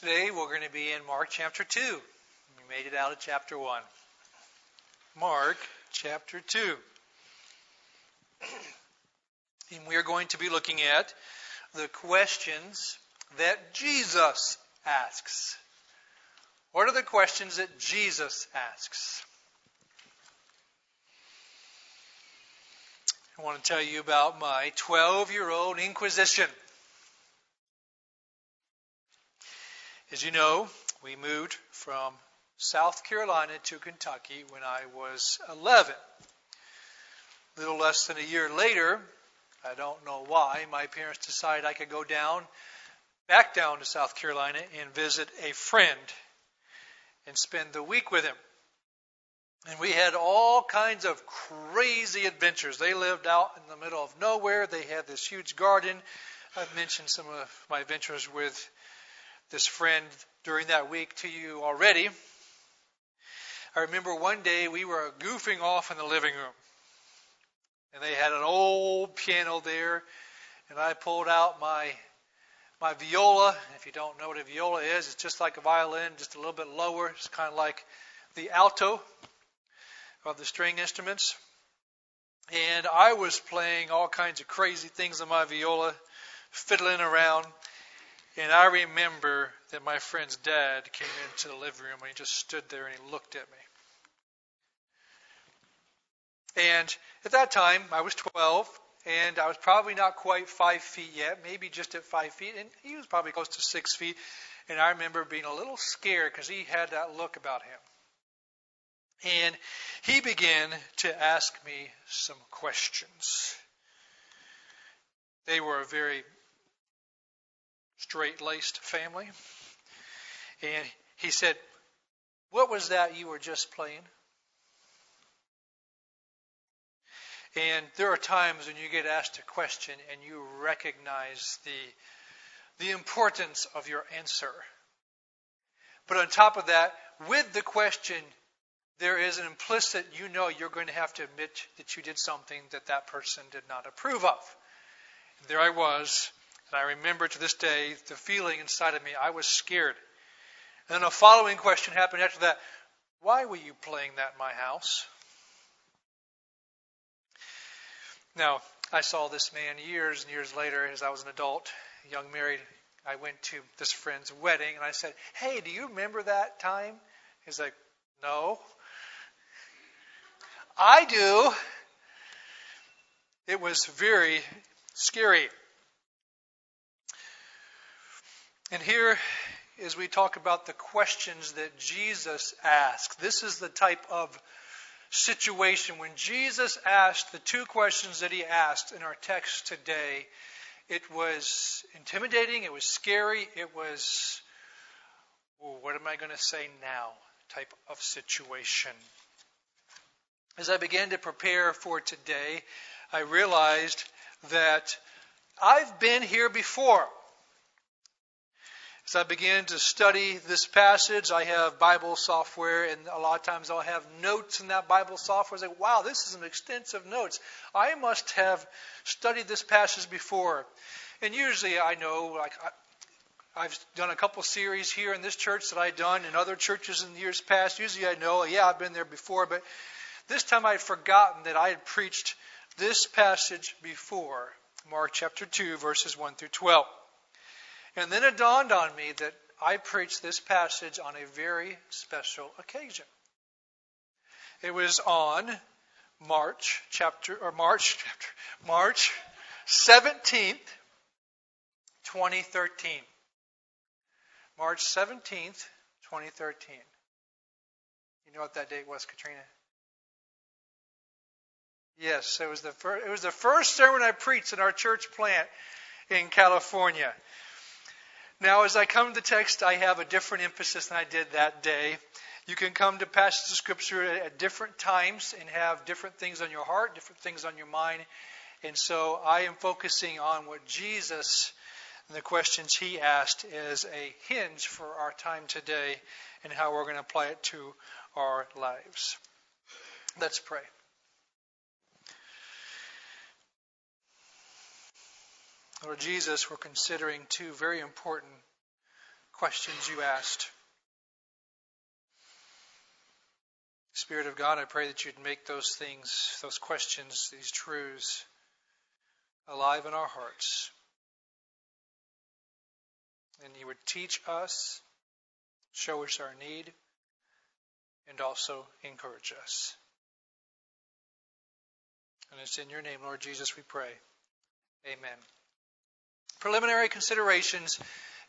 Today we're going to be in Mark chapter 2. We made it out of chapter 1. Mark chapter 2. And we are going to be looking at the questions that Jesus asks. What are the questions that Jesus asks? I want to tell you about my 12 year old Inquisition. As you know, we moved from South Carolina to Kentucky when I was 11. A little less than a year later, I don't know why, my parents decided I could go down, back down to South Carolina and visit a friend and spend the week with him. And we had all kinds of crazy adventures. They lived out in the middle of nowhere. They had this huge garden. I've mentioned some of my adventures with this friend during that week to you already. I remember one day we were goofing off in the living room. And they had an old piano there, and I pulled out my my viola. If you don't know what a viola is, it's just like a violin, just a little bit lower. It's kind of like the alto of the string instruments. And I was playing all kinds of crazy things on my viola, fiddling around. And I remember that my friend's dad came into the living room and he just stood there and he looked at me. And at that time, I was 12, and I was probably not quite five feet yet, maybe just at five feet, and he was probably close to six feet. And I remember being a little scared because he had that look about him. And he began to ask me some questions. They were very straight laced family. And he said, What was that you were just playing? And there are times when you get asked a question and you recognize the, the importance of your answer. But on top of that, with the question, there is an implicit, you know, you're going to have to admit that you did something that that person did not approve of. And there I was, and I remember to this day the feeling inside of me, I was scared. And then a following question happened after that Why were you playing that in my house? Now, I saw this man years and years later as I was an adult, young married. I went to this friend's wedding and I said, Hey, do you remember that time? He's like, No. I do. It was very scary. And here, as we talk about the questions that Jesus asked, this is the type of situation, when Jesus asked the two questions that he asked in our text today, it was intimidating, it was scary, it was, well, what am I going to say now type of situation. As I began to prepare for today, I realized that I've been here before. As I began to study this passage, I have Bible software, and a lot of times I'll have notes in that Bible software. I say, wow, this is an extensive notes. I must have studied this passage before. And usually I know, like, I've done a couple series here in this church that I've done in other churches in years past. Usually I know, yeah, I've been there before, but this time I'd forgotten that I had preached this passage before. Mark chapter 2, verses 1 through 12. And then it dawned on me that I preached this passage on a very special occasion. It was on March chapter or March chapter March 17th 2013. March 17th 2013. You know what that date was, Katrina? Yes, it was the first, it was the first sermon I preached in our church plant in California. Now, as I come to the text, I have a different emphasis than I did that day. You can come to passages of Scripture at different times and have different things on your heart, different things on your mind. And so I am focusing on what Jesus and the questions he asked as a hinge for our time today and how we're going to apply it to our lives. Let's pray. Lord Jesus, we're considering two very important questions you asked. Spirit of God, I pray that you'd make those things, those questions, these truths alive in our hearts. And you would teach us, show us our need, and also encourage us. And it's in your name, Lord Jesus, we pray. Amen. Preliminary considerations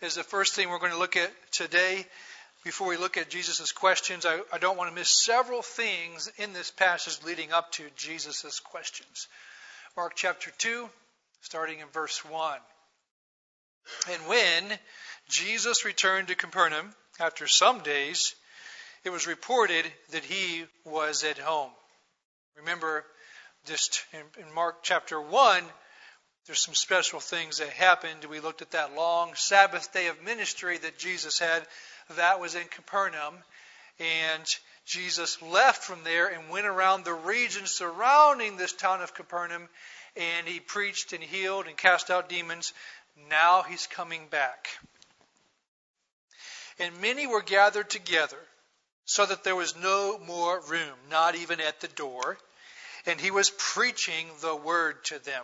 is the first thing we're going to look at today. Before we look at Jesus' questions, I, I don't want to miss several things in this passage leading up to Jesus' questions. Mark chapter 2, starting in verse 1. And when Jesus returned to Capernaum after some days, it was reported that he was at home. Remember, just in, in Mark chapter 1, there's some special things that happened. We looked at that long Sabbath day of ministry that Jesus had. That was in Capernaum. And Jesus left from there and went around the region surrounding this town of Capernaum. And he preached and healed and cast out demons. Now he's coming back. And many were gathered together so that there was no more room, not even at the door. And he was preaching the word to them.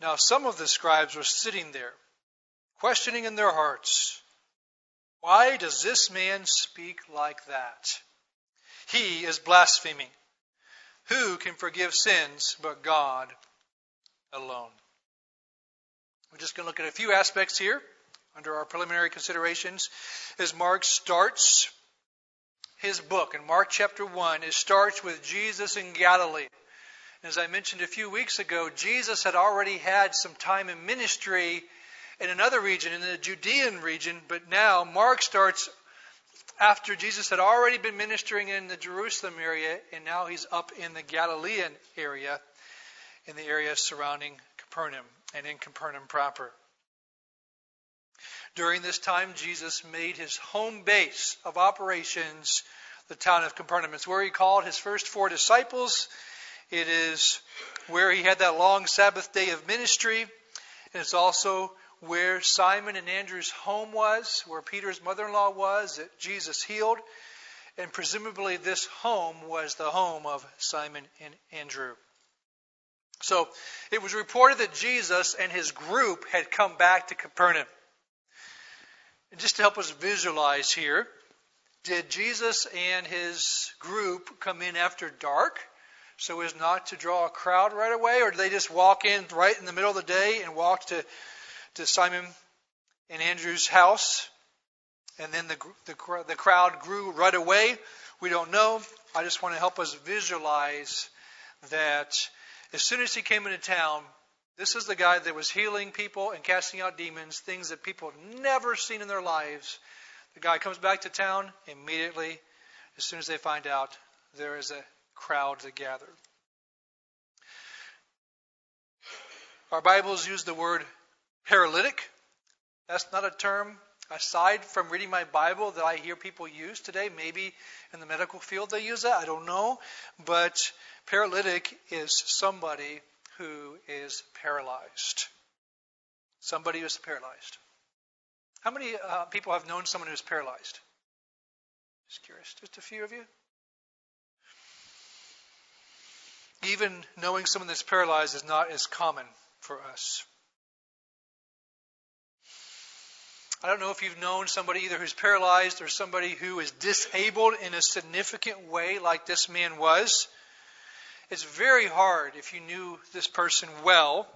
Now some of the scribes were sitting there, questioning in their hearts, Why does this man speak like that? He is blaspheming. Who can forgive sins but God alone? We're just going to look at a few aspects here under our preliminary considerations as Mark starts his book. In Mark chapter 1, it starts with Jesus in Galilee. As I mentioned a few weeks ago, Jesus had already had some time in ministry in another region, in the Judean region, but now Mark starts after Jesus had already been ministering in the Jerusalem area, and now he's up in the Galilean area, in the area surrounding Capernaum and in Capernaum proper. During this time, Jesus made his home base of operations the town of Capernaum. It's where he called his first four disciples it is where he had that long Sabbath day of ministry. And it's also where Simon and Andrew's home was, where Peter's mother in law was, that Jesus healed. And presumably, this home was the home of Simon and Andrew. So it was reported that Jesus and his group had come back to Capernaum. And just to help us visualize here, did Jesus and his group come in after dark? So as not to draw a crowd right away? Or do they just walk in right in the middle of the day and walk to, to Simon and Andrew's house? And then the, the, the crowd grew right away? We don't know. I just want to help us visualize that as soon as he came into town, this is the guy that was healing people and casting out demons, things that people had never seen in their lives. The guy comes back to town immediately, as soon as they find out there is a crowd to gather. Our Bibles use the word paralytic. That's not a term aside from reading my Bible that I hear people use today. Maybe in the medical field they use that. I don't know. But paralytic is somebody who is paralyzed. Somebody who is paralyzed. How many uh, people have known someone who's paralyzed? Just curious. Just a few of you? Even knowing someone that's paralyzed is not as common for us. I don't know if you've known somebody either who's paralyzed or somebody who is disabled in a significant way, like this man was. It's very hard, if you knew this person well,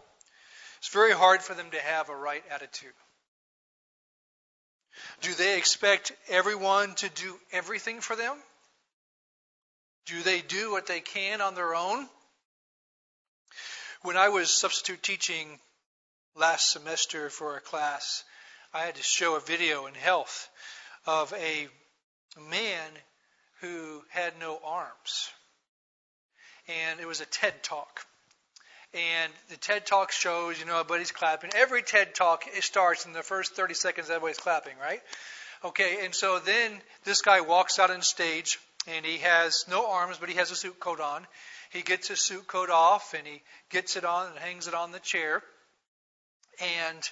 it's very hard for them to have a right attitude. Do they expect everyone to do everything for them? Do they do what they can on their own? When I was substitute teaching last semester for a class, I had to show a video in health of a man who had no arms. And it was a TED talk. And the TED Talk shows, you know, everybody's clapping. Every TED Talk it starts in the first 30 seconds, everybody's clapping, right? Okay, and so then this guy walks out on stage, and he has no arms, but he has a suit coat on. He gets his suit coat off, and he gets it on and hangs it on the chair. And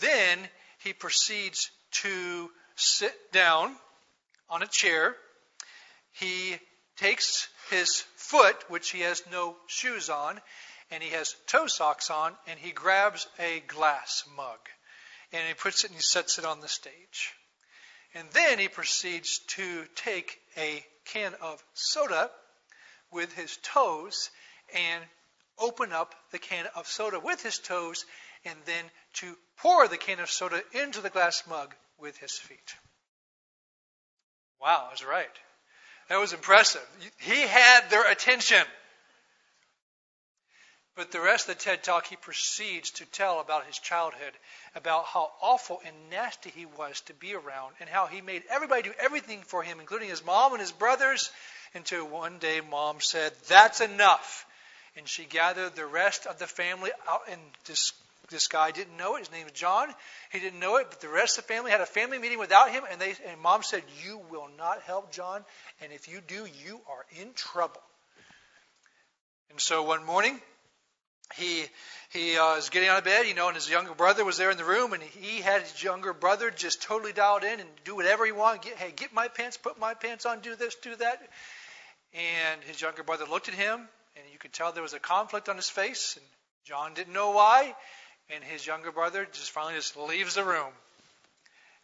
then he proceeds to sit down on a chair. He takes his foot, which he has no shoes on, and he has toe socks on, and he grabs a glass mug. And he puts it and he sets it on the stage. And then he proceeds to take a can of soda with his toes and open up the can of soda with his toes and then to pour the can of soda into the glass mug with his feet. Wow, that's right. That was impressive. He had their attention. But the rest of the TED Talk, he proceeds to tell about his childhood, about how awful and nasty he was to be around, and how he made everybody do everything for him, including his mom and his brothers, until one day mom said, That's enough. And she gathered the rest of the family out, and this, this guy didn't know it. His name is John. He didn't know it, but the rest of the family had a family meeting without him, and, they, and mom said, You will not help John, and if you do, you are in trouble. And so one morning, he he uh, was getting out of bed, you know, and his younger brother was there in the room, and he had his younger brother just totally dialed in and do whatever he wanted. Get, hey, get my pants, put my pants on, do this, do that. And his younger brother looked at him, and you could tell there was a conflict on his face, and John didn't know why. And his younger brother just finally just leaves the room.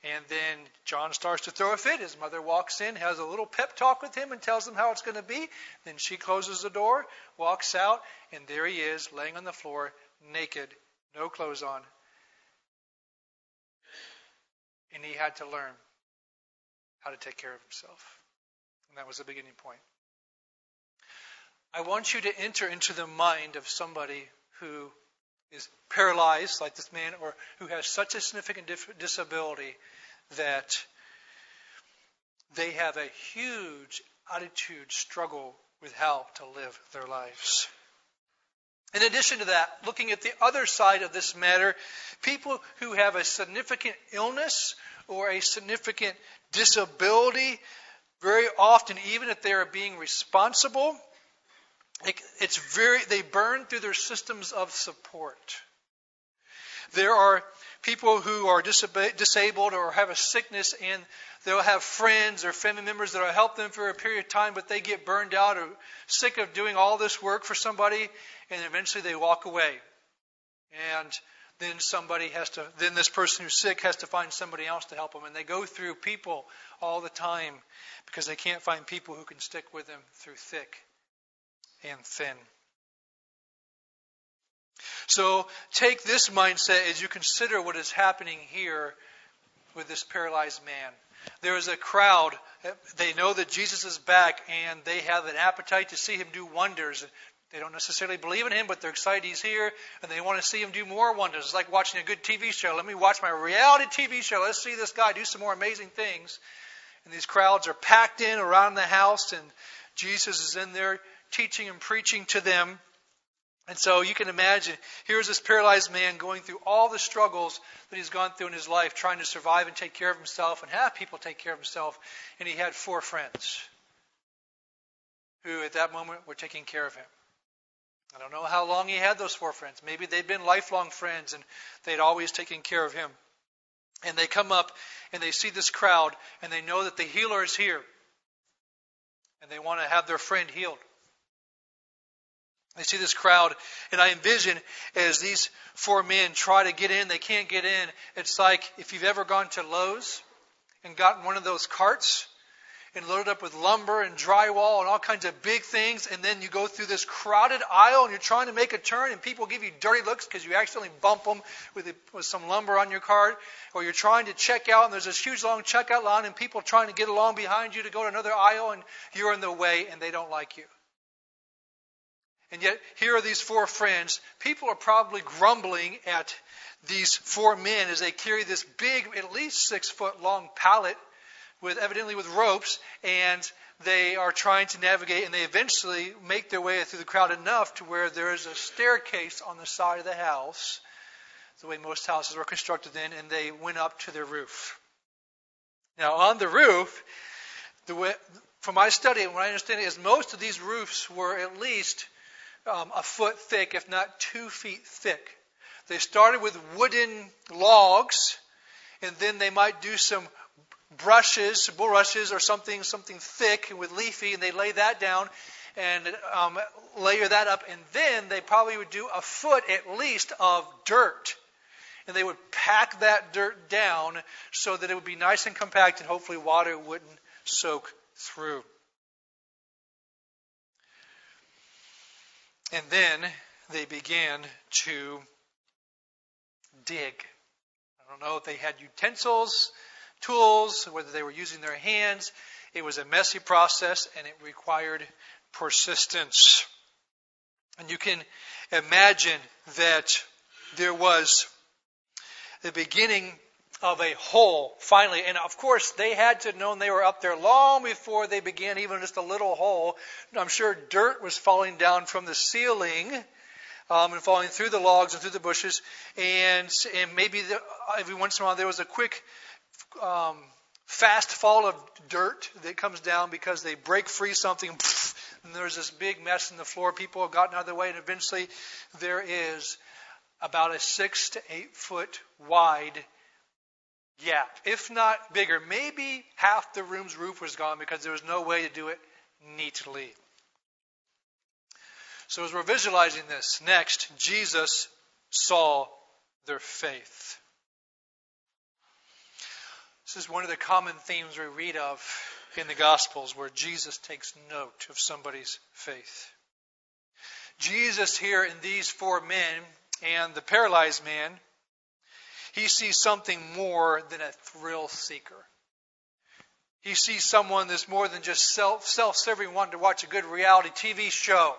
And then John starts to throw a fit. His mother walks in, has a little pep talk with him, and tells him how it's going to be. Then she closes the door, walks out, and there he is, laying on the floor, naked, no clothes on. And he had to learn how to take care of himself. And that was the beginning point. I want you to enter into the mind of somebody who is paralyzed like this man or who has such a significant disability that they have a huge attitude struggle with how to live their lives. In addition to that, looking at the other side of this matter, people who have a significant illness or a significant disability, very often, even if they are being responsible, it's very, they burn through their systems of support. There are people who are disabled or have a sickness and they'll have friends or family members that will help them for a period of time, but they get burned out or sick of doing all this work for somebody and eventually they walk away. And then somebody has to, then this person who's sick has to find somebody else to help them. And they go through people all the time because they can't find people who can stick with them through thick and thin. So take this mindset as you consider what is happening here with this paralyzed man. There is a crowd. They know that Jesus is back and they have an appetite to see him do wonders. They don't necessarily believe in him, but they're excited he's here and they want to see him do more wonders. It's like watching a good TV show. Let me watch my reality TV show. Let's see this guy do some more amazing things. And these crowds are packed in around the house and Jesus is in there teaching and preaching to them. And so you can imagine, here's this paralyzed man going through all the struggles that he's gone through in his life, trying to survive and take care of himself and have people take care of himself. And he had four friends who, at that moment, were taking care of him. I don't know how long he had those four friends. Maybe they'd been lifelong friends and they'd always taken care of him. And they come up and they see this crowd and they know that the healer is here. And they want to have their friend healed. I see this crowd, and I envision as these four men try to get in, they can't get in. It's like if you've ever gone to Lowe's and gotten one of those carts and loaded up with lumber and drywall and all kinds of big things, and then you go through this crowded aisle and you're trying to make a turn, and people give you dirty looks because you accidentally bump them with, with some lumber on your cart, or you're trying to check out and there's this huge long checkout line, and people trying to get along behind you to go to another aisle, and you're in the way, and they don't like you. And yet, here are these four friends. People are probably grumbling at these four men as they carry this big, at least six foot long pallet with evidently with ropes, and they are trying to navigate, and they eventually make their way through the crowd enough to where there is a staircase on the side of the house, the way most houses were constructed then, and they went up to their roof. Now, on the roof, the way, from my study, and what I understand is most of these roofs were at least um, a foot thick, if not two feet thick. They started with wooden logs, and then they might do some brushes, bulrushes, or something something thick with leafy, and they lay that down and um, layer that up, and then they probably would do a foot at least of dirt. And they would pack that dirt down so that it would be nice and compact, and hopefully water wouldn't soak through. And then they began to dig. I don't know if they had utensils, tools, whether they were using their hands. It was a messy process and it required persistence. And you can imagine that there was the beginning of a hole finally. And of course, they had to have known they were up there long before they began even just a little hole. I'm sure dirt was falling down from the ceiling um, and falling through the logs and through the bushes. And, and maybe the, every once in a while there was a quick um, fast fall of dirt that comes down because they break free something. And there's this big mess in the floor. People have gotten out of the way, and eventually there is about a six to eight foot wide gap, if not bigger. Maybe half the room's roof was gone because there was no way to do it neatly. So, as we're visualizing this, next, Jesus saw their faith. This is one of the common themes we read of in the Gospels where Jesus takes note of somebody's faith. Jesus, here in these four men and the paralyzed man, he sees something more than a thrill seeker. He sees someone that's more than just self self serving, wanting to watch a good reality TV show.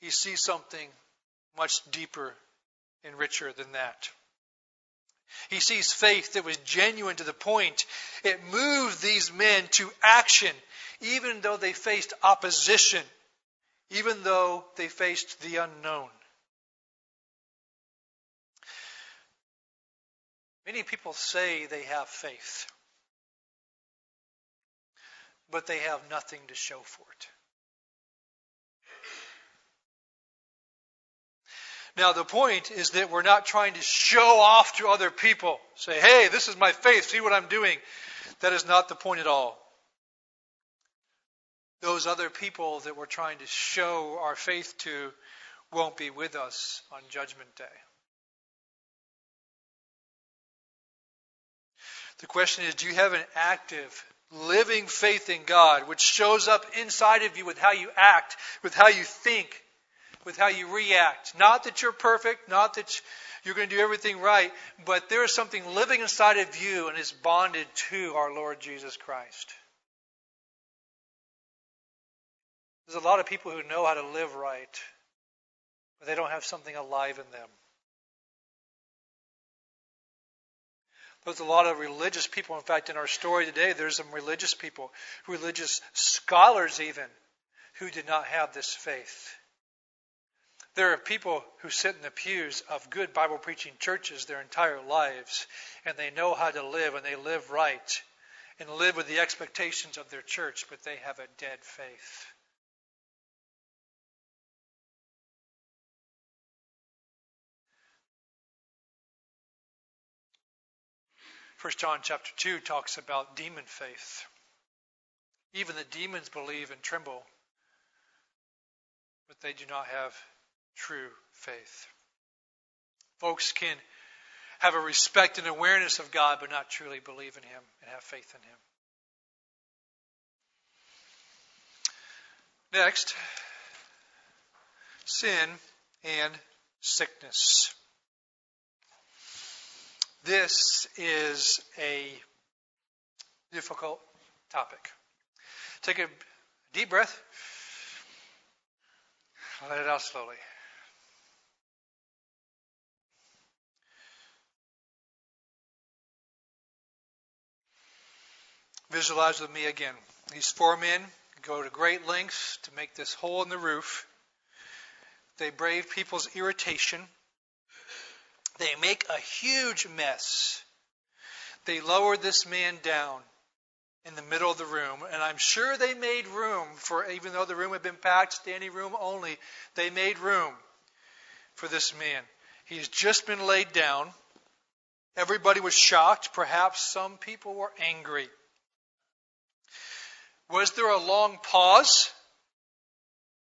He sees something much deeper and richer than that. He sees faith that was genuine to the point it moved these men to action, even though they faced opposition, even though they faced the unknown. Many people say they have faith, but they have nothing to show for it. Now, the point is that we're not trying to show off to other people. Say, hey, this is my faith, see what I'm doing. That is not the point at all. Those other people that we're trying to show our faith to won't be with us on Judgment Day. The question is do you have an active, living faith in God which shows up inside of you with how you act, with how you think, with how you react? Not that you're perfect, not that you're going to do everything right, but there is something living inside of you and is bonded to our Lord Jesus Christ. There's a lot of people who know how to live right, but they don't have something alive in them. There's a lot of religious people. In fact, in our story today, there's some religious people, religious scholars even, who did not have this faith. There are people who sit in the pews of good Bible preaching churches their entire lives, and they know how to live, and they live right, and live with the expectations of their church, but they have a dead faith. 1 John chapter 2 talks about demon faith. Even the demons believe and tremble, but they do not have true faith. Folks can have a respect and awareness of God, but not truly believe in Him and have faith in Him. Next, sin and sickness. This is a difficult topic. Take a deep breath. Let it out slowly. Visualize with me again. These four men go to great lengths to make this hole in the roof. They brave people's irritation. They make a huge mess. They lower this man down in the middle of the room, and I'm sure they made room for, even though the room had been packed, standing room only, they made room for this man. He's just been laid down. Everybody was shocked. Perhaps some people were angry. Was there a long pause?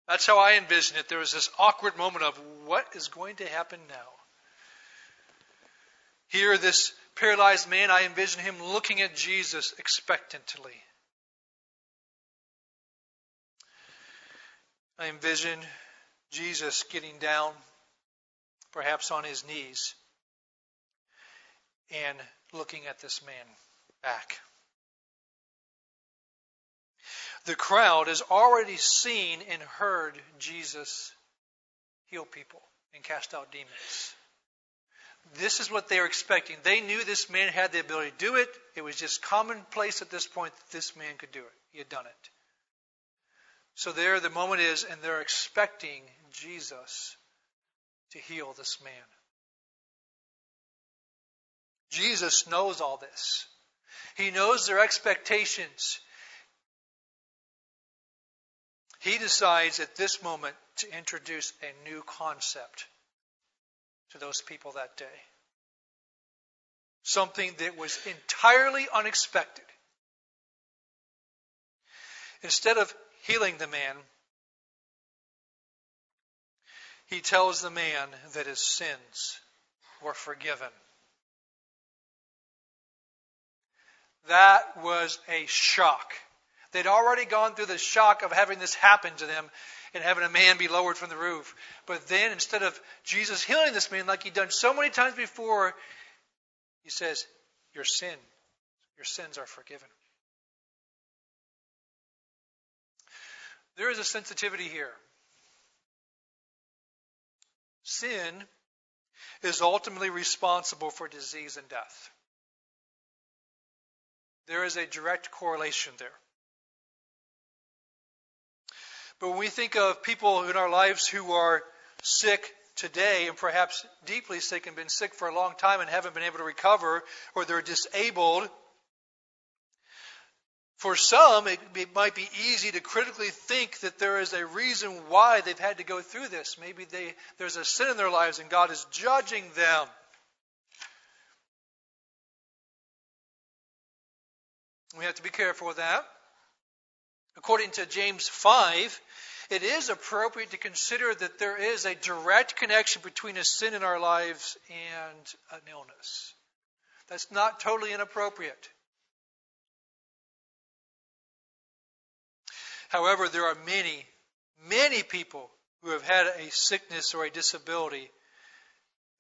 That's how I envision it. There was this awkward moment of what is going to happen now? Here, this paralyzed man, I envision him looking at Jesus expectantly. I envision Jesus getting down, perhaps on his knees, and looking at this man back. The crowd has already seen and heard Jesus heal people and cast out demons. This is what they were expecting. They knew this man had the ability to do it. It was just commonplace at this point that this man could do it. He had done it. So there the moment is, and they're expecting Jesus to heal this man. Jesus knows all this. He knows their expectations. He decides at this moment to introduce a new concept to those people that day. Something that was entirely unexpected. Instead of healing the man, he tells the man that his sins were forgiven. That was a shock. They'd already gone through the shock of having this happen to them and having a man be lowered from the roof. But then, instead of Jesus healing this man like he'd done so many times before, he says, Your sin, your sins are forgiven. There is a sensitivity here. Sin is ultimately responsible for disease and death. There is a direct correlation there. But when we think of people in our lives who are sick today and perhaps deeply sick and been sick for a long time and haven't been able to recover, or they're disabled, for some, it, it, might be easy to critically think that there is a reason why they've had to go through this. Maybe they, there's a sin in their lives and God is judging them. We have to be careful with that. According to James 5, it is appropriate to consider that there is a direct connection between a sin in our lives and an illness. That's not totally inappropriate. However, there are many, many people who have had a sickness or a disability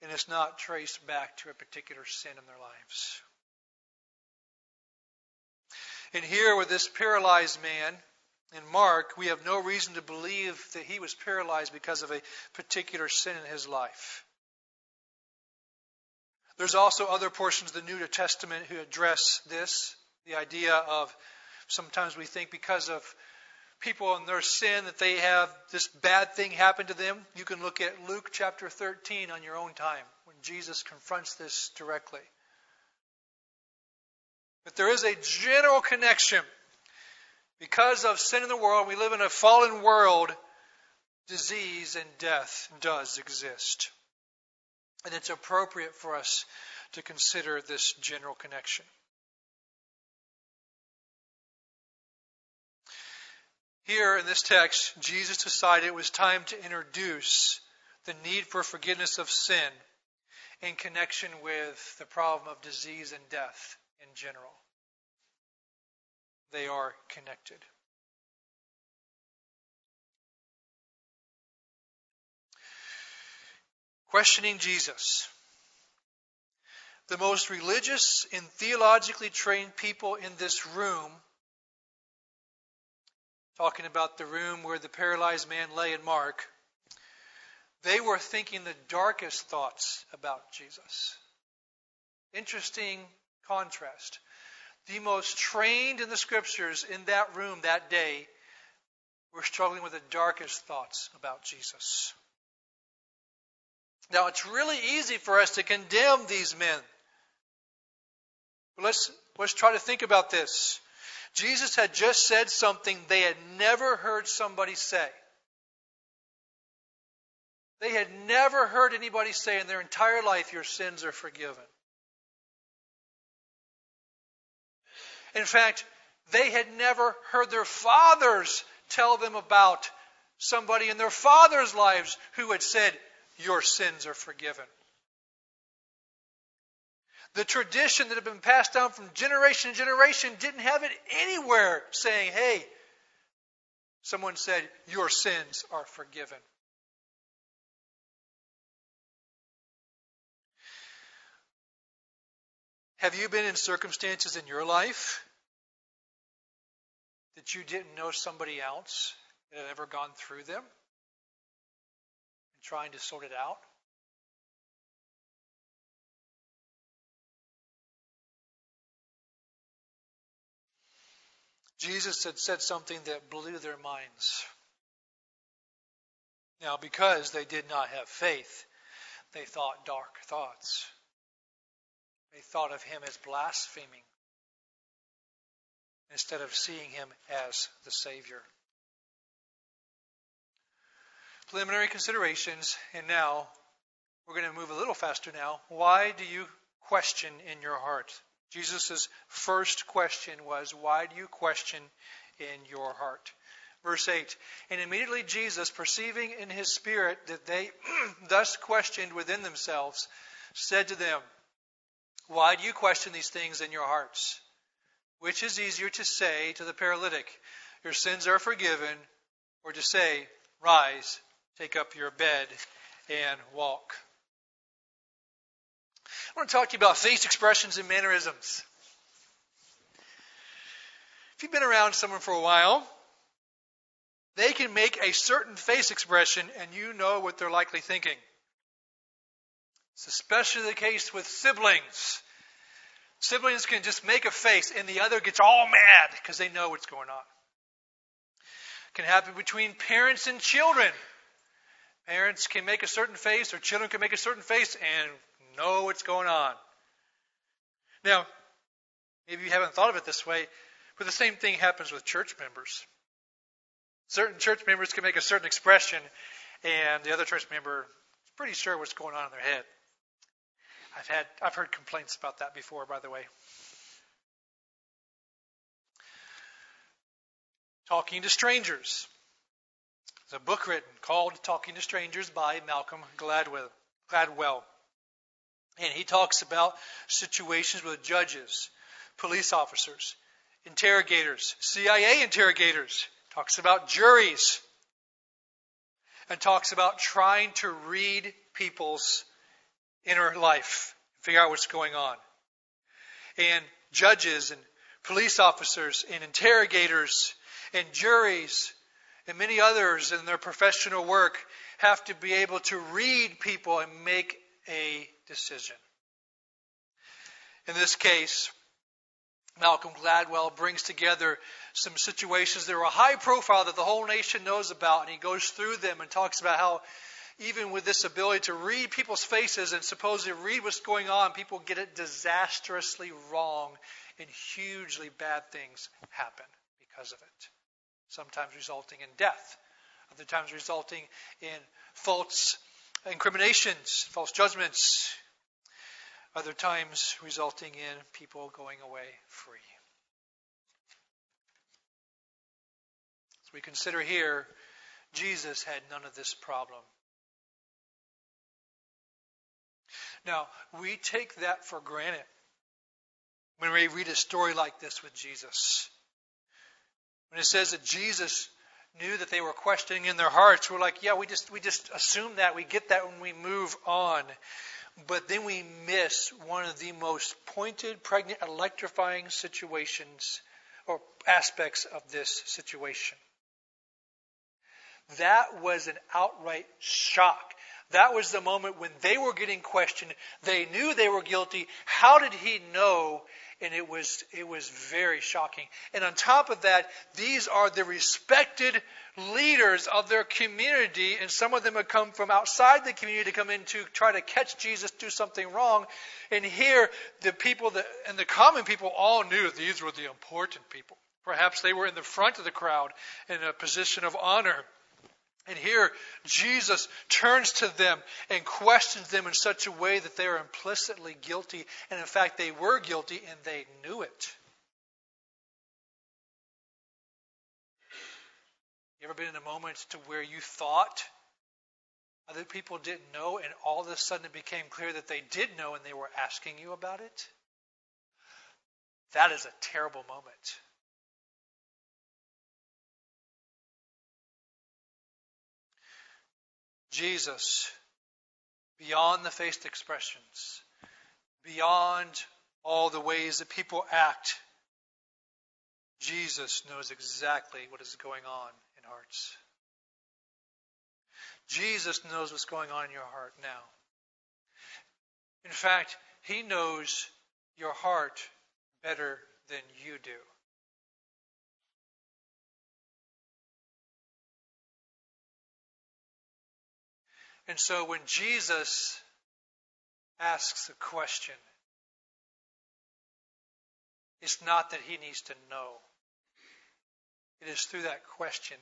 and it's not traced back to a particular sin in their lives. And here with this paralyzed man, in Mark, we have no reason to believe that he was paralyzed because of a particular sin in his life. There's also other portions of the New Testament who address this the idea of sometimes we think because of people and their sin that they have this bad thing happen to them. You can look at Luke chapter 13 on your own time when Jesus confronts this directly. But there is a general connection because of sin in the world, we live in a fallen world, disease and death does exist. And it's appropriate for us to consider this general connection. Here in this text, Jesus decided it was time to introduce the need for forgiveness of sin in connection with the problem of disease and death in general they are connected. Questioning Jesus. The most religious and theologically trained people in this room, talking about the room where the paralyzed man lay in Mark, They were thinking the darkest thoughts about Jesus. Interesting contrast. The most trained in the scriptures in that room that day were struggling with the darkest thoughts about Jesus. Now, it's really easy for us to condemn these men. But let's, let's try to think about this. Jesus had just said something they had never heard somebody say. They had never heard anybody say in their entire life, Your sins are forgiven. In fact, they had never heard their fathers tell them about somebody in their fathers' lives who had said, Your sins are forgiven. The tradition that had been passed down from generation to generation didn't have it anywhere saying, Hey, someone said, Your sins are forgiven. Have you been in circumstances in your life that you didn't know somebody else that had ever gone through them and trying to sort it out? Jesus had said something that blew their minds. Now, because they did not have faith, they thought dark thoughts. They thought of him as blaspheming instead of seeing him as the Savior. Preliminary considerations, and now we're going to move a little faster now. Why do you question in your heart? Jesus' first question was, Why do you question in your heart? Verse 8 And immediately Jesus, perceiving in his spirit that they thus questioned within themselves, said to them, why do you question these things in your hearts? Which is easier to say to the paralytic, Your sins are forgiven, or to say, Rise, take up your bed, and walk? I want to talk to you about face expressions and mannerisms. If you've been around someone for a while, they can make a certain face expression and you know what they're likely thinking. It's especially the case with siblings. Siblings can just make a face and the other gets all mad because they know what's going on. It can happen between parents and children. Parents can make a certain face or children can make a certain face and know what's going on. Now, maybe you haven't thought of it this way, but the same thing happens with church members. Certain church members can make a certain expression, and the other church member is pretty sure what's going on in their head. I've had I've heard complaints about that before, by the way. Talking to Strangers. There's a book written called Talking to Strangers by Malcolm Gladwell. Gladwell. And he talks about situations with judges, police officers, interrogators, CIA interrogators, talks about juries, and talks about trying to read people's inner life, figure out what's going on. And judges and police officers and interrogators and juries and many others in their professional work have to be able to read people and make a decision. In this case, Malcolm Gladwell brings together some situations that are high profile that the whole nation knows about, and he goes through them and talks about how even with this ability to read people's faces and supposedly read what's going on, people get it disastrously wrong and hugely bad things happen because of it. Sometimes resulting in death, other times resulting in false incriminations, false judgments, other times resulting in people going away free. As we consider here, Jesus had none of this problem. Now, we take that for granted when we read a story like this with Jesus. When it says that Jesus knew that they were questioning in their hearts, we're like, yeah, we just we just assume that, we get that when we move on. But then we miss one of the most pointed, pregnant, electrifying situations or aspects of this situation. That was an outright shock That was the moment when they were getting questioned. They knew they were guilty. How did he know? And it was, it was very shocking. And on top of that, these are the respected leaders of their community, and some of them have come from outside the community to come in to try to catch Jesus do something wrong. And here, the people that, and the common people all knew these were the important people. Perhaps they were in the front of the crowd in a position of honor. And here, Jesus turns to them and questions them in such a way that they are implicitly guilty. And in fact, they were guilty and they knew it. You ever been in a moment to where you thought other people didn't know, and all of a sudden it became clear that they did know and they were asking you about it? That is a terrible moment. Jesus, beyond the faced expressions, beyond all the ways that people act, Jesus knows exactly what is going on in hearts. Jesus knows what's going on in your heart now. In fact, He knows your heart better than you do. And so when Jesus asks a question, it's not that he needs to know. It is through that question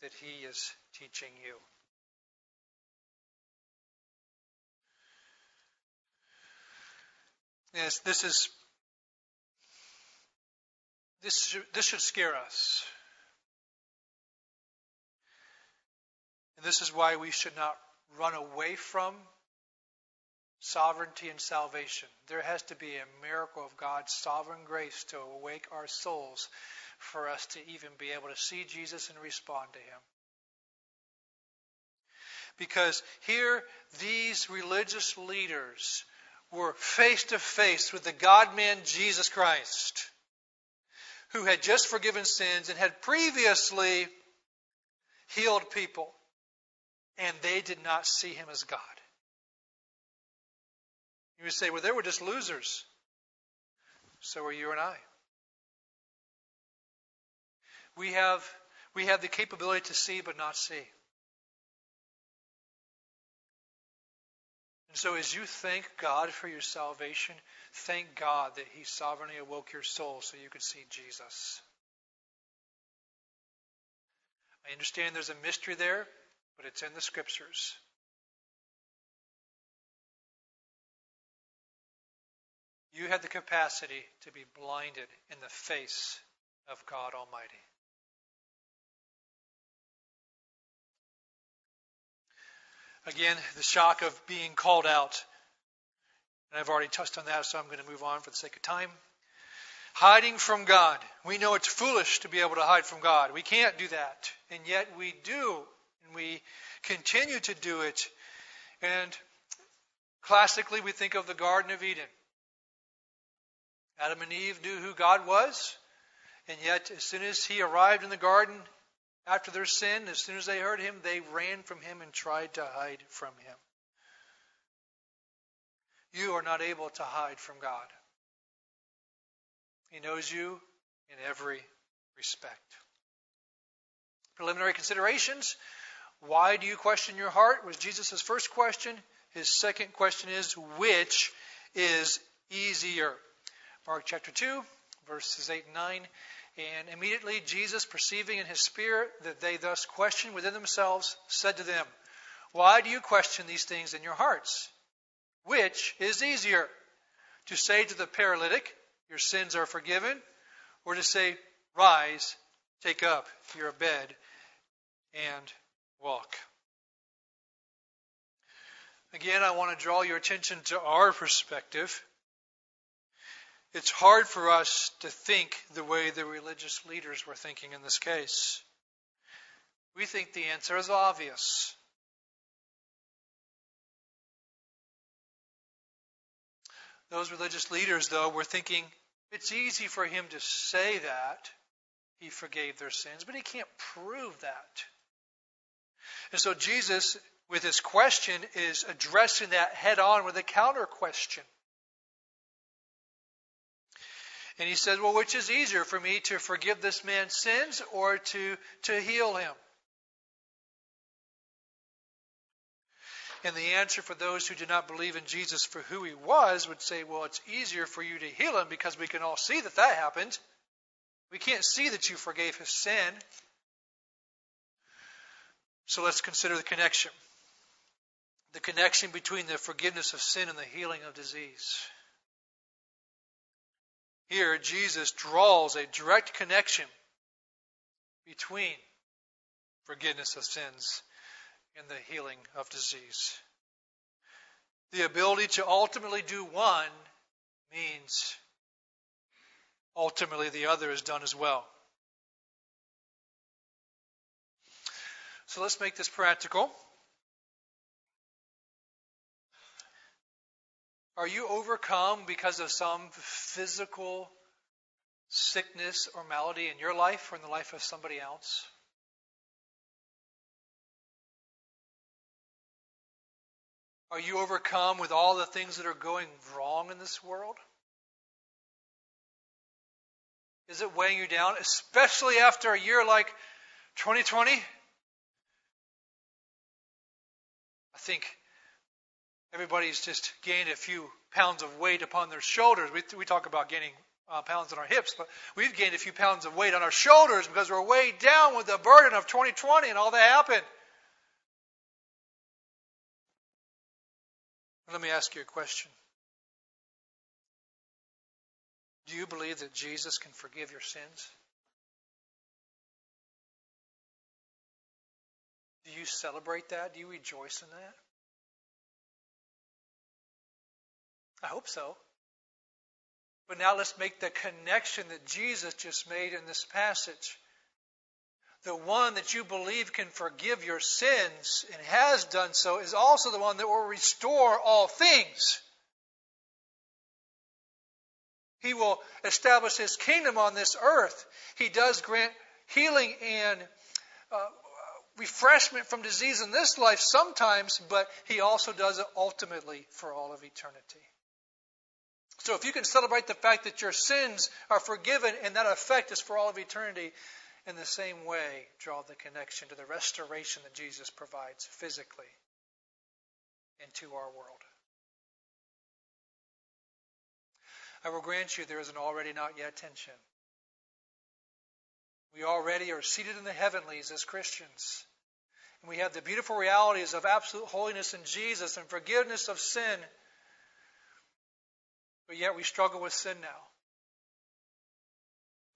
that he is teaching you. Yes, this is this this should scare us. And this is why we should not run away from sovereignty and salvation. There has to be a miracle of God's sovereign grace to awake our souls for us to even be able to see Jesus and respond to Him. Because here, these religious leaders were face to face with the God man Jesus Christ, who had just forgiven sins and had previously healed people and they did not see him as God. You would say, well, they were just losers. So are you and I. We have, we have the capability to see but not see. And so as you thank God for your salvation, thank God that He sovereignly awoke your soul so you could see Jesus. I understand there's a mystery there but it's in the scriptures. You had the capacity to be blinded in the face of God Almighty. Again, the shock of being called out. And I've already touched on that, so I'm going to move on for the sake of time. Hiding from God. We know it's foolish to be able to hide from God. We can't do that. And yet we do and we continue to do it. And classically, we think of the Garden of Eden. Adam and Eve knew who God was, and yet, as soon as he arrived in the garden after their sin, as soon as they heard him, they ran from him and tried to hide from him. You are not able to hide from God. He knows you in every respect. Preliminary considerations why do you question your heart? was Jesus' first question. His second question is, which is easier? Mark chapter 2, verses 8 and 9. And immediately Jesus, perceiving in his spirit that they thus questioned within themselves, said to them, Why do you question these things in your hearts? Which is easier? To say to the paralytic, Your sins are forgiven, or to say, Rise, take up your bed, and walk. Again, I want to draw your attention to our perspective. It's hard for us to think the way the religious leaders were thinking in this case. We think the answer is obvious. Those religious leaders, though, were thinking it's easy for him to say that he forgave their sins, but he can't prove that. And so Jesus, with his question is addressing that head on with a counter question. And he says, Well, which is easier for me to forgive this man's sins or to, to heal him? And the answer for those who do not believe in Jesus for who he was would say, Well, it's easier for you to heal him because we can all see that that happened. We can't see that you forgave his sin. So let's consider the connection the connection between the forgiveness of sin and the healing of disease. Here, Jesus draws a direct connection between forgiveness of sins and the healing of disease. The ability to ultimately do one means ultimately the other is done as well. So let's make this practical. Are you overcome because of some physical sickness or malady in your life or in the life of somebody else? Are you overcome with all the things that are going wrong in this world? Is it weighing you down, especially after a year like 2020? Think Everybody's just gained a few pounds of weight upon their shoulders. We, we talk about gaining uh, pounds on our hips, but we've gained a few pounds of weight on our shoulders because we're weighed down with the burden of 2020 and all that happened. Let me ask you a question. Do you believe that Jesus can forgive your sins? Do you celebrate that? Do you rejoice in that? I hope so. But now let's make the connection that Jesus just made in this passage. The one that you believe can forgive your sins and has done so is also the one that will restore all things. He will establish his kingdom on this earth. He does grant healing and uh, refreshment from disease in this life sometimes, but he also does it ultimately for all of eternity. So if you can celebrate the fact that your sins are forgiven and that effect is for all of eternity, in the same way, draw the connection to the restoration that Jesus provides physically into our world. I will grant you there is an already not yet tension. We already are seated in the heavenlies as Christians. And we have the beautiful realities of absolute holiness in Jesus and forgiveness of sin but yet we struggle with sin now.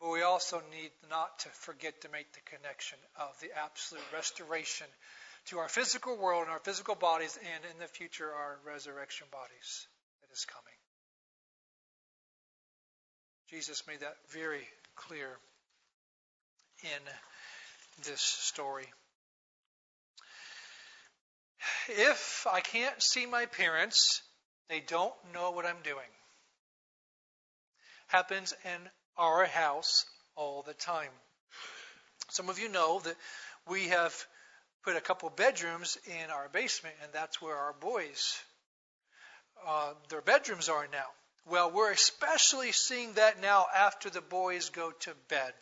But we also need not to forget to make the connection of the absolute restoration to our physical world and our physical bodies, and in the future, our resurrection bodies that is coming. Jesus made that very clear in this story. If I can't see my parents, they don't know what I'm doing happens in our house all the time. Some of you know that we have put a couple bedrooms in our basement, and that's where our boys, uh, their bedrooms are now. Well, we're especially seeing that now after the boys go to bed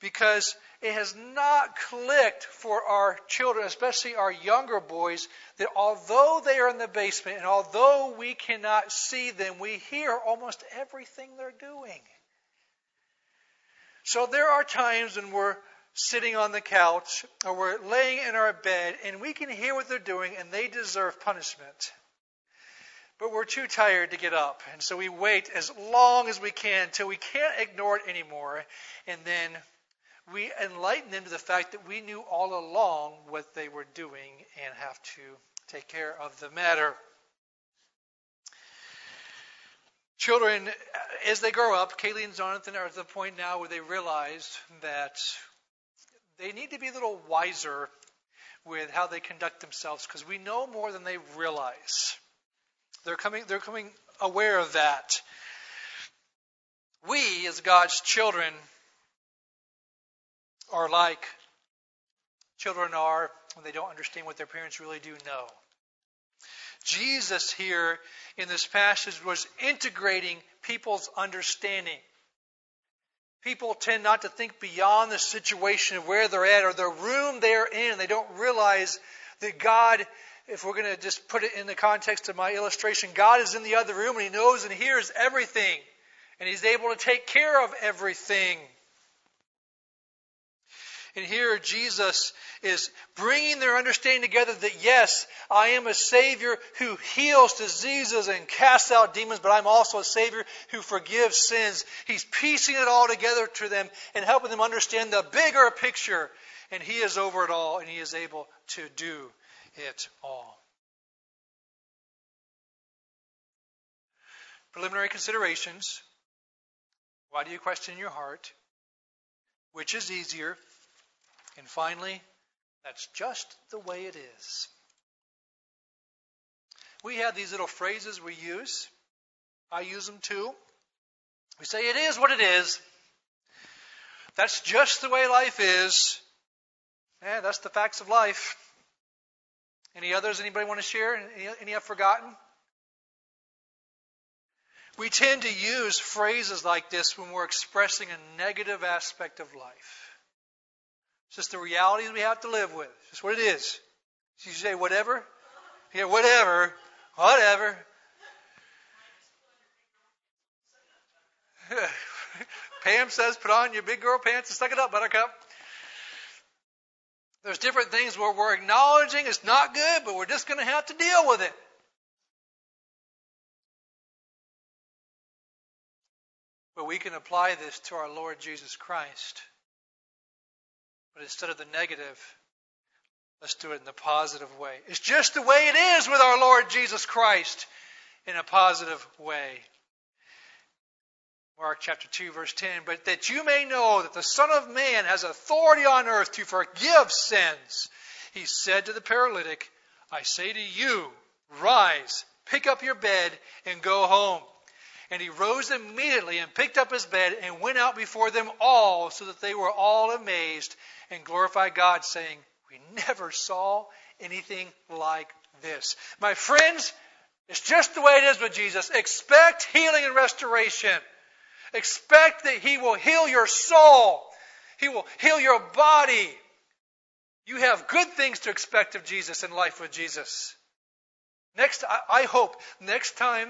because it has not clicked for our children, especially our younger boys, that although they are in the basement and although we cannot see them, we hear almost everything they're doing. So there are times when we're sitting on the couch or we're laying in our bed and we can hear what they're doing and they deserve punishment. But we're too tired to get up. And so we wait as long as we can until we can't ignore it anymore. And then we enlighten them to the fact that we knew all along what they were doing and have to take care of the matter. Children, as they grow up, Kaylee and Jonathan are at the point now where they realize that they need to be a little wiser with how they conduct themselves because we know more than they realize. They're coming, they're coming aware of that. We, as God's children, are like children are when they don't understand what their parents really do know. Jesus here in this passage was integrating people's understanding. People tend not to think beyond the situation of where they're at or the room they're in. They don't realize that God, if we're going to just put it in the context of my illustration, God is in the other room and He knows and hears everything. And He's able to take care of everything. And here Jesus is bringing their understanding together that yes, I am a Savior who heals diseases and casts out demons, but I'm also a Savior who forgives sins. He's piecing it all together to them and helping them understand the bigger picture. And He is over it all and He is able to do it all. Preliminary considerations. Why do you question your heart? Which is easier? And finally, that's just the way it is. We have these little phrases we use. I use them too. We say, it is what it is. That's just the way life is. Yeah, that's the facts of life. Any others anybody want to share? Any, any I've forgotten? We tend to use phrases like this when we're expressing a negative aspect of life. It's just the realities we have to live with. It's just what it is. So You say whatever? Yeah, whatever. Whatever. Pam says, put on your big girl pants and suck it up, buttercup. There's different things where we're acknowledging it's not good, but we're just going to have to deal with it. But we can apply this to our Lord Jesus Christ. But instead of the negative, let's do it in the positive way. It's just the way it is with our Lord Jesus Christ in a positive way. Mark chapter 2, verse 10. But that you may know that the Son of Man has authority on earth to forgive sins, he said to the paralytic, I say to you, rise, pick up your bed, and go home. And he rose immediately and picked up his bed and went out before them all, so that they were all amazed and glorify God, saying, We never saw anything like this. My friends, it's just the way it is with Jesus. Expect healing and restoration. Expect that He will heal your soul. He will heal your body. You have good things to expect of Jesus in life with Jesus. Next, I hope next time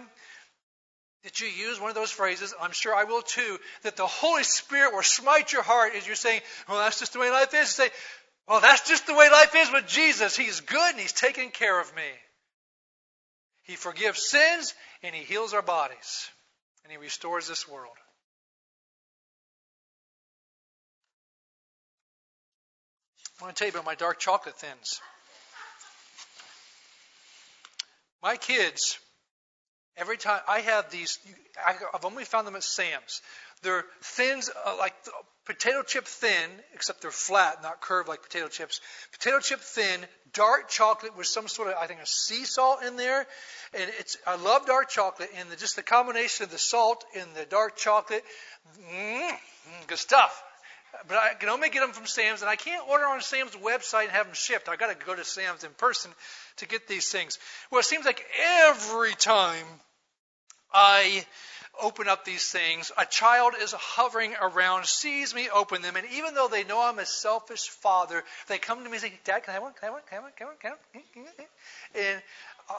that you use one of those phrases, I'm sure I will too, that the Holy Spirit will smite your heart as you're saying, well, that's just the way life is. say, well, that's just the way life is with Jesus. He's good and He's taking care of me. He forgives sins and He heals our bodies and He restores this world. I want to tell you about my dark chocolate thins. My kids Every time I have these, I've only found them at Sam's. They're thins uh, like potato chip thin, except they're flat, not curved like potato chips. Potato chip thin, dark chocolate with some sort of, I think, a sea salt in there. And it's, I love dark chocolate, and the, just the combination of the salt and the dark chocolate, mm, good stuff. But I can only get them from Sam's, and I can't order on Sam's website and have them shipped. I got to go to Sam's in person to get these things. Well, it seems like every time I open up these things, a child is hovering around, sees me open them, and even though they know I'm a selfish father, they come to me and say, Dad, can I have one? Can I have one? Can I have one? Can I have one? Can I have one? And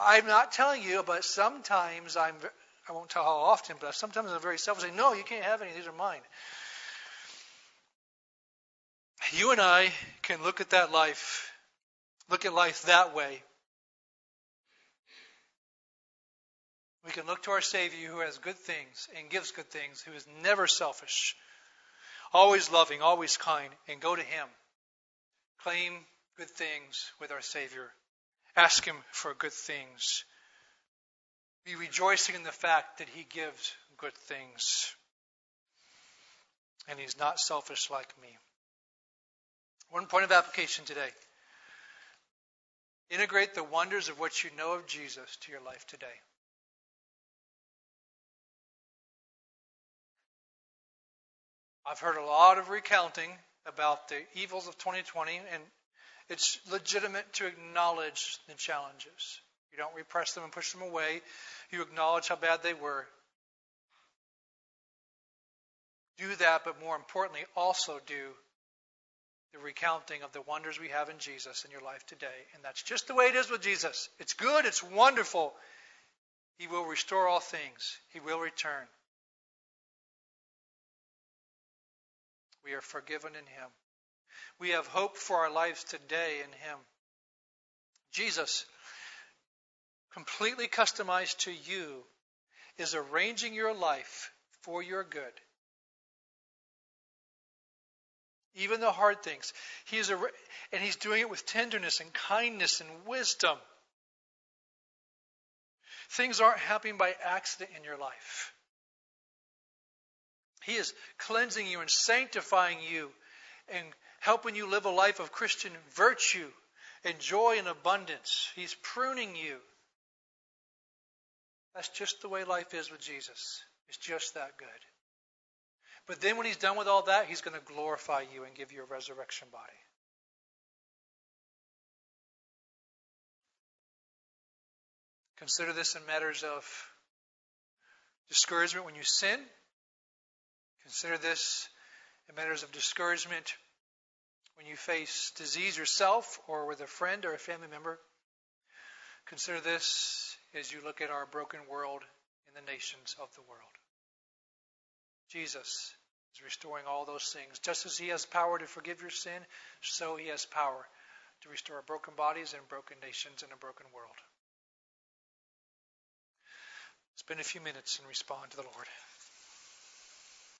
I'm not telling you, but sometimes I'm, I won't tell how often, but sometimes I'm very selfish. I say, no, you can't have any. These are mine. You and I can look at that life, look at life that way, We can look to our Savior who has good things and gives good things, who is never selfish, always loving, always kind, and go to Him. Claim good things with our Savior. Ask Him for good things. Be rejoicing in the fact that He gives good things. And He's not selfish like me. One point of application today. Integrate the wonders of what you know of Jesus to your life today. I've heard a lot of recounting about the evils of 2020, and It's legitimate to acknowledge the challenges. You don't repress them and push them away. You acknowledge how bad they were. Do that, but more importantly, also do the recounting of the wonders we have in Jesus in your life today. And that's just the way it is with Jesus. It's good, it's wonderful. He will restore all things, He will return. We are forgiven in Him. We have hope for our lives today in Him. Jesus, completely customized to you, is arranging your life for your good even the hard things. He is and he's doing it with tenderness and kindness and wisdom. Things aren't happening by accident in your life. He is cleansing you and sanctifying you and helping you live a life of Christian virtue and joy and abundance. He's pruning you. That's just the way life is with Jesus. It's just that good. But then when he's done with all that, he's going to glorify you and give you a resurrection body. Consider this in matters of discouragement when you sin. Consider this in matters of discouragement when you face disease yourself or with a friend or a family member. Consider this as you look at our broken world and the nations of the world. Jesus is restoring all those things. Just as He has power to forgive your sin, so He has power to restore broken bodies and broken nations and a broken world. Spend a few minutes and respond to the Lord.